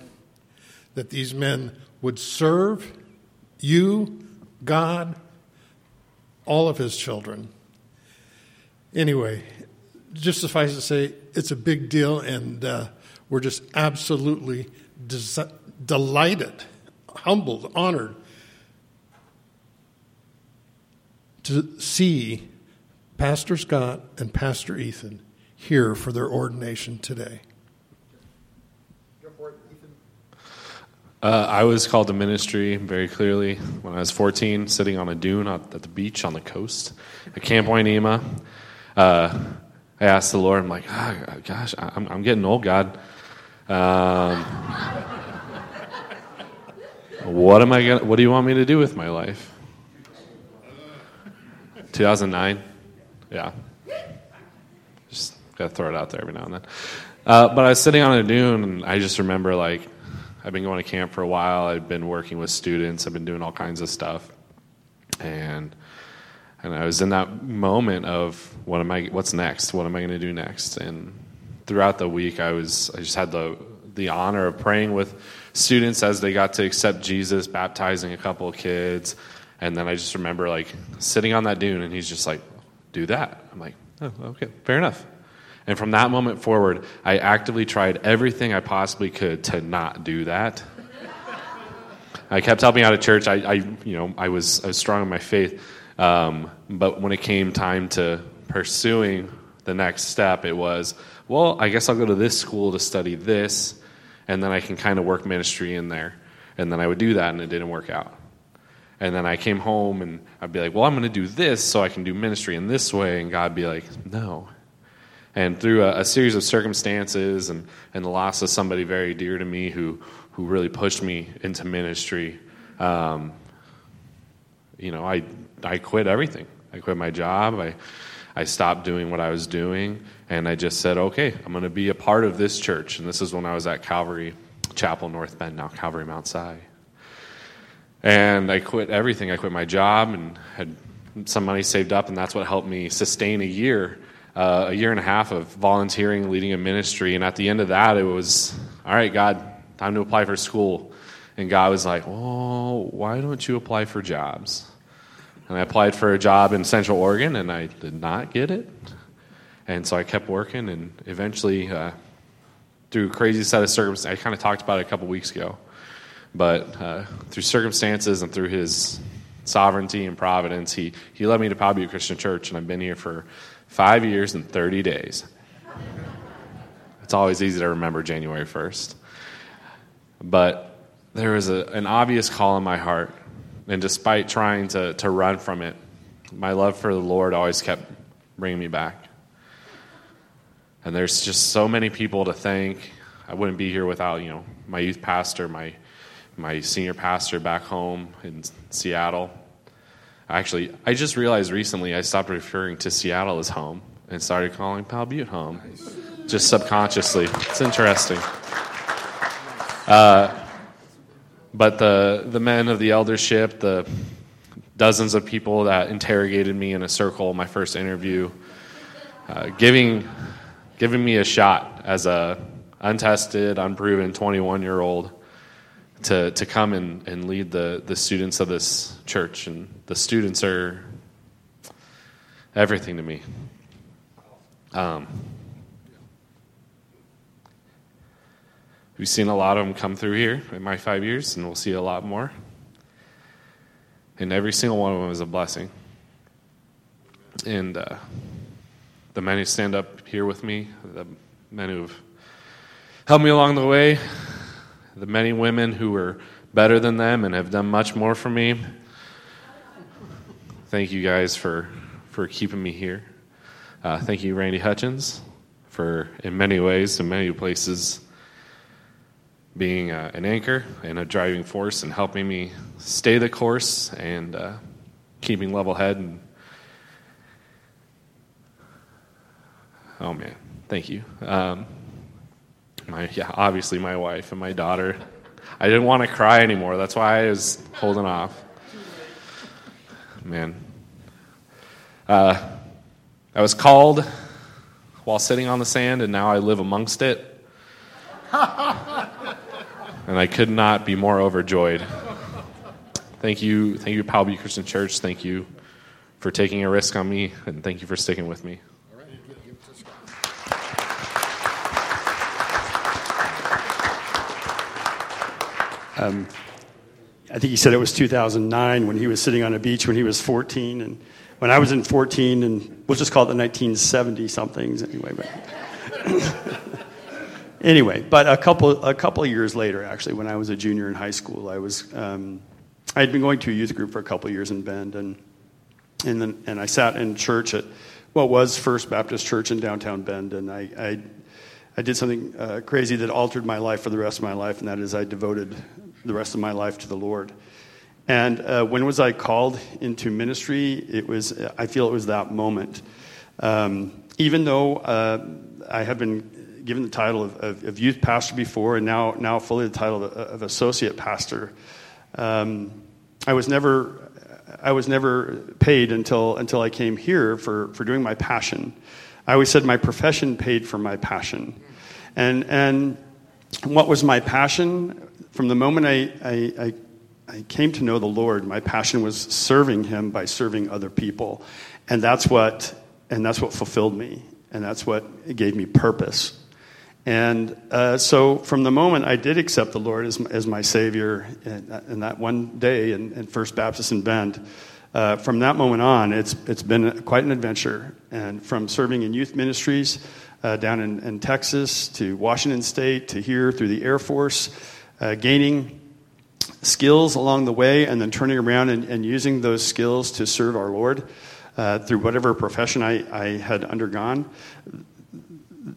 that these men would serve you, God, all of his children. Anyway, just suffice to say, it's a big deal, and uh, we're just absolutely des- delighted, humbled, honored to see Pastor Scott and Pastor Ethan here for their ordination today. Uh, I was called to ministry very clearly when I was 14, sitting on a dune at the beach on the coast at Camp Wainema. Uh, I asked the Lord, I'm like, oh, gosh, I'm, I'm, getting old, God. Um, what am I gonna, What do you want me to do with my life? 2009, yeah. Just gotta throw it out there every now and then. Uh, but I was sitting on a dune, and I just remember like I've been going to camp for a while. I've been working with students. I've been doing all kinds of stuff, and and I was in that moment of what am I? What's next? What am I going to do next? And throughout the week, I was I just had the the honor of praying with students as they got to accept Jesus, baptizing a couple of kids, and then I just remember like sitting on that dune, and he's just like, "Do that." I'm like, "Oh, okay, fair enough." And from that moment forward, I actively tried everything I possibly could to not do that. I kept helping out at church. I, I, you know, I was, I was strong in my faith. Um, but when it came time to pursuing the next step, it was, well, I guess I'll go to this school to study this, and then I can kind of work ministry in there. And then I would do that, and it didn't work out. And then I came home, and I'd be like, well, I'm going to do this so I can do ministry in this way. And God'd be like, no, and through a, a, series of circumstances and, and the loss of somebody very dear to me who, who really pushed me into ministry, um, you know, I, I quit everything. I quit my job. I, I stopped doing what I was doing. And I just said, okay, I'm going to be a part of this church. And this is when I was at Calvary Chapel, North Bend, now Calvary Mount Si. And I quit everything. I quit my job and had some money saved up, and that's what helped me sustain a year uh, a year and a half of volunteering, leading a ministry. And at the end of that, it was, all right, God, time to apply for school. And God was like, oh, why don't you apply for jobs? And I applied for a job in Central Oregon, and I did not get it. And so I kept working, and eventually, uh, through a crazy set of circumstances, I kind of talked about it a couple weeks ago, but uh, through circumstances and through His sovereignty and providence, He He led me to Butte Christian Church, and I've been here for Five years and 30 days. It's always easy to remember January 1st. But there was a, an obvious call in my heart, and despite trying to, to run from it, my love for the Lord always kept bringing me back. And there's just so many people to thank. I wouldn't be here without, you know, my youth pastor, my, my senior pastor back home in Seattle, Actually, I just realized recently I stopped referring to Seattle as home and started calling Powell Butte home, just subconsciously. It's interesting. Uh, but the the men of the eldership, the dozens of people that interrogated me in a circle, my first interview, uh, giving giving me a shot as a untested, unproven 21 year old to, to come and, and lead the, the students of this church. And the students are everything to me. Um, we've seen a lot of them come through here in my five years, and we'll see a lot more. And every single one of them is a blessing. And uh, the men who stand up here with me, the men who've helped me along the way, the many women who are better than them and have done much more for me. Thank you guys for, for keeping me here. Uh, thank you, Randy Hutchins, for, in many ways, in many places, being uh, an anchor and a driving force and helping me stay the course and uh, keeping level head. And, oh, man, thank you. Um, my yeah, obviously my wife and my daughter. I didn't want to cry anymore. That's why I was holding off. Man. Uh, I was called while sitting on the sand, and now I live amongst it. and I could not be more overjoyed. Thank you, thank you, Powell Butte Christian Church. Thank you for taking a risk on me, and thank you for sticking with me. Um, I think he said it was 2009 when he was sitting on a beach when he was 14. And when I was in 14, and we'll just call it the 1970 somethings anyway. But anyway, but a couple a couple years later, actually, when I was a junior in high school, I was um, I had been going to a youth group for a couple years in Bend, and and then and I sat in church at what was First Baptist Church in downtown Bend, and I I, I did something uh, crazy that altered my life for the rest of my life, and that is I devoted the rest of my life to the Lord. And uh, when was I called into ministry? It was I feel it was that moment. Um, even though uh, I have been given the title of, of, of, youth pastor before, and now now fully the title of, of associate pastor. Um, I was never I was never paid until until I came here for, for doing my passion. I always said my profession paid for my passion. And and what was my passion? From the moment I, I, I, I came to know the Lord, my passion was serving him by serving other people. And that's what and that's what fulfilled me. And that's what gave me purpose. And uh, so, from the moment I did accept the Lord as, as my Savior in, in that one day in, in, First Baptist in Bend, uh, from that moment on, it's, it's been quite an adventure. And from serving in youth ministries uh, down in, in, Texas to Washington State to here through the Air Force, uh, gaining skills along the way and then turning around and, and using those skills to serve our Lord. Uh, through whatever profession I, I had undergone,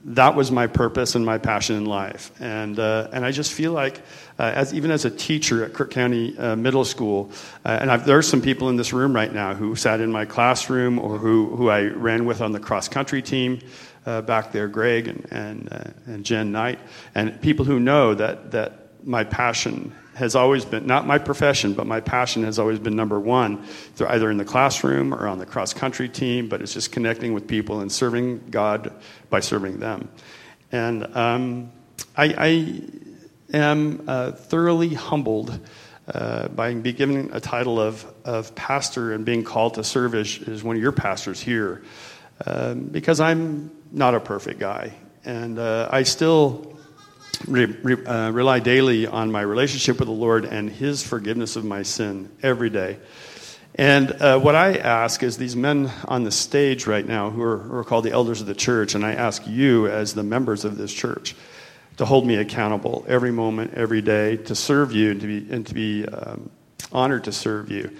that was my purpose and my passion in life. And, uh, and I just feel like, uh, as, even as a teacher at Crook County uh, Middle School, uh, and I've, there are some people in this room right now who sat in my classroom or who, who I ran with on the cross country team back there, Greg and, and, and Jen Knight, and people who know that, that my passion has always been not my profession, but my passion has always been number one, either in the classroom or on the cross country team. But it's just connecting with people and serving God by serving them. And um, I, I, am uh, thoroughly humbled uh, by being given a title of, of pastor and being called to serve as, as one of your pastors here, um, because I'm not a perfect guy, and uh, I still re, re, uh, rely daily on my relationship with the Lord and His forgiveness of my sin every day. And uh, what I ask is these men on the stage right now, who are, who are, called the elders of the church, and I ask you, as the members of this church, to hold me accountable every moment, every day, to serve you and to be, and to be um, honored to serve you.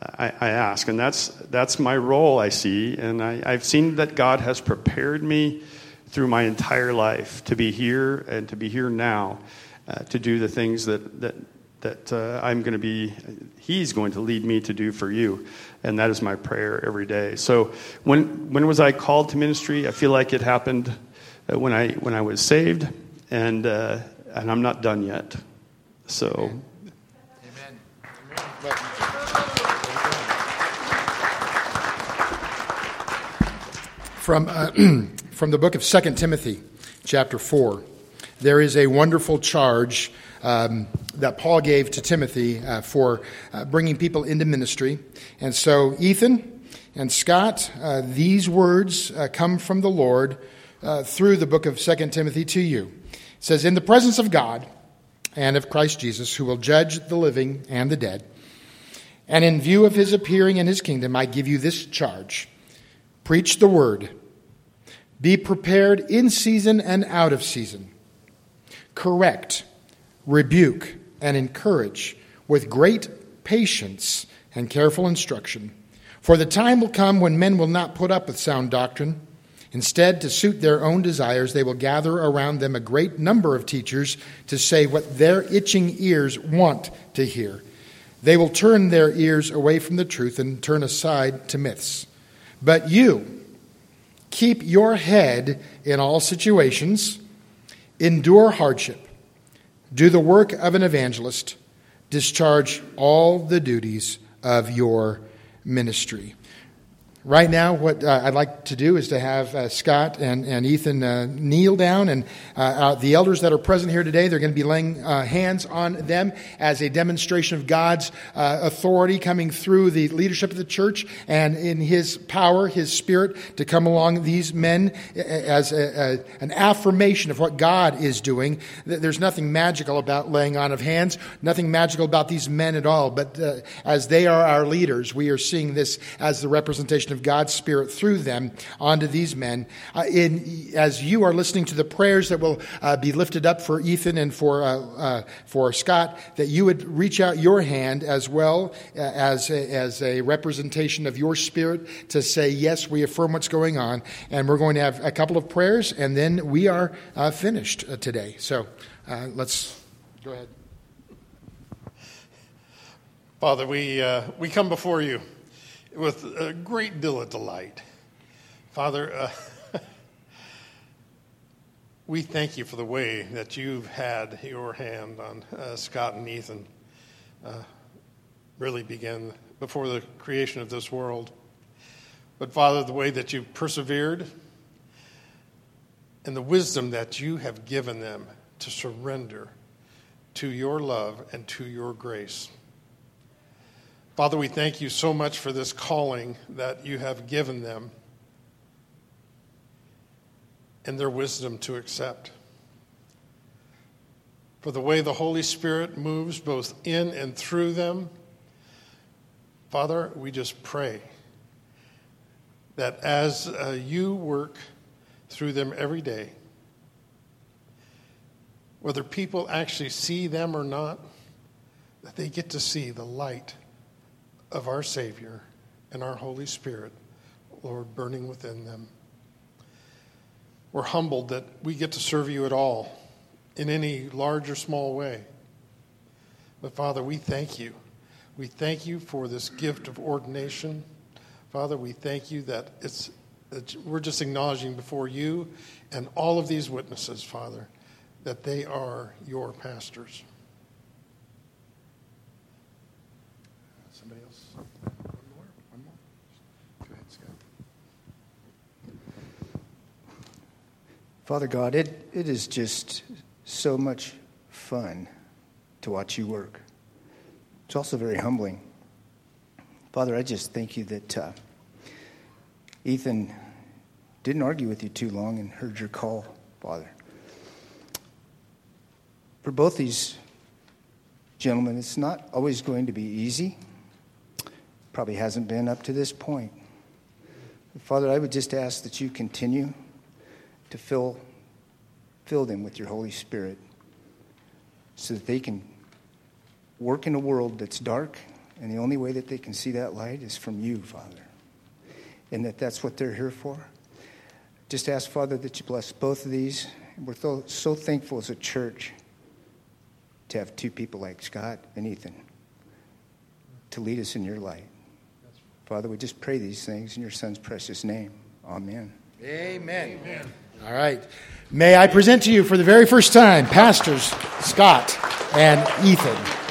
I, I, ask, and that's that's my role. I see, and I, I've seen that God has prepared me through my entire life to be here and to be here now uh, to do the things that, that, that uh, I'm going to be, He's going to lead me to do for you. And that is my prayer every day. So when, when was I called to ministry? I feel like it happened uh, when I, when I was saved, and, uh, and I'm not done yet. So. Amen. Amen. From uh, from the book of 2 Timothy, chapter 4. There is a wonderful charge um, that Paul gave to Timothy uh, for uh, bringing people into ministry. And so, Ethan and Scott, uh, these words uh, come from the Lord uh, through the book of 2 Timothy to you. It says, In the presence of God and of Christ Jesus, who will judge the living and the dead, and in view of his appearing in his kingdom, I give you this charge preach the word. Be prepared in season and out of season. Correct, rebuke, and encourage with great patience and careful instruction. For the time will come when men will not put up with sound doctrine. Instead, to suit their own desires, they will gather around them a great number of teachers to say what their itching ears want to hear. They will turn their ears away from the truth and turn aside to myths. But you, Keep your head in all situations, endure hardship, do the work of an evangelist, discharge all the duties of your ministry. Right now, what uh, I'd like to do is to have uh, Scott and, and Ethan uh, kneel down, and uh, uh, the elders that are present here today, they're going to be laying uh, hands on them as a demonstration of God's authority coming through the leadership of the church and in His power, His Spirit to come along these men as a, a, an affirmation of what God is doing. There's nothing magical about laying on of hands, nothing magical about these men at all, but as they are our leaders, we are seeing this as the representation of God's Spirit through them onto these men. Uh, in, as you are listening to the prayers that will uh, be lifted up for Ethan and for, uh, uh for Scott, that you would reach out your hand as well uh, as a, as a representation of your spirit to say, Yes, we affirm what's going on. And we're going to have a couple of prayers, and then we are finished today. So let's go ahead. Father, we, uh, we come before you with a great deal of delight. Father, uh, we thank you for the way that you've had your hand on uh, Scott and Ethan. Uh, really began before the creation of this world. But Father, the way that you've persevered and the wisdom that you have given them to surrender to your love and to your grace. Father, we thank you so much for this calling that you have given them and their wisdom to accept. For the way the Holy Spirit moves both in and through them, Father, we just pray that as uh, you work through them every day, whether people actually see them or not, that they get to see the light of our Savior and our Holy Spirit, Lord, burning within them. We're humbled that we get to serve you at all in any large or small way. But Father, we thank you. We thank you for this gift of ordination. Father, we thank you that it's, it's we're just acknowledging before you and all of these witnesses, Father, that they are your pastors. Father God, it, it is just so much fun to watch you work. It's also very humbling. Father, I just thank you that uh, Ethan didn't argue with you too long and heard your call, Father. For both these gentlemen, it's not always going to be easy. Probably hasn't been up to this point. Father, I would just ask that you continue to fill, fill them with your Holy Spirit so that they can work in a world that's dark, and the only way that they can see that light is from you, Father. And that that's what they're here for. Just ask, Father, that you bless both of these. We're so, so thankful as a church to have two people like Scott and Ethan to lead us in your light. Father, we just pray these things in your son's precious name. Amen. Amen. Amen. All right. May I present to you for the very first time Pastors Scott and Ethan.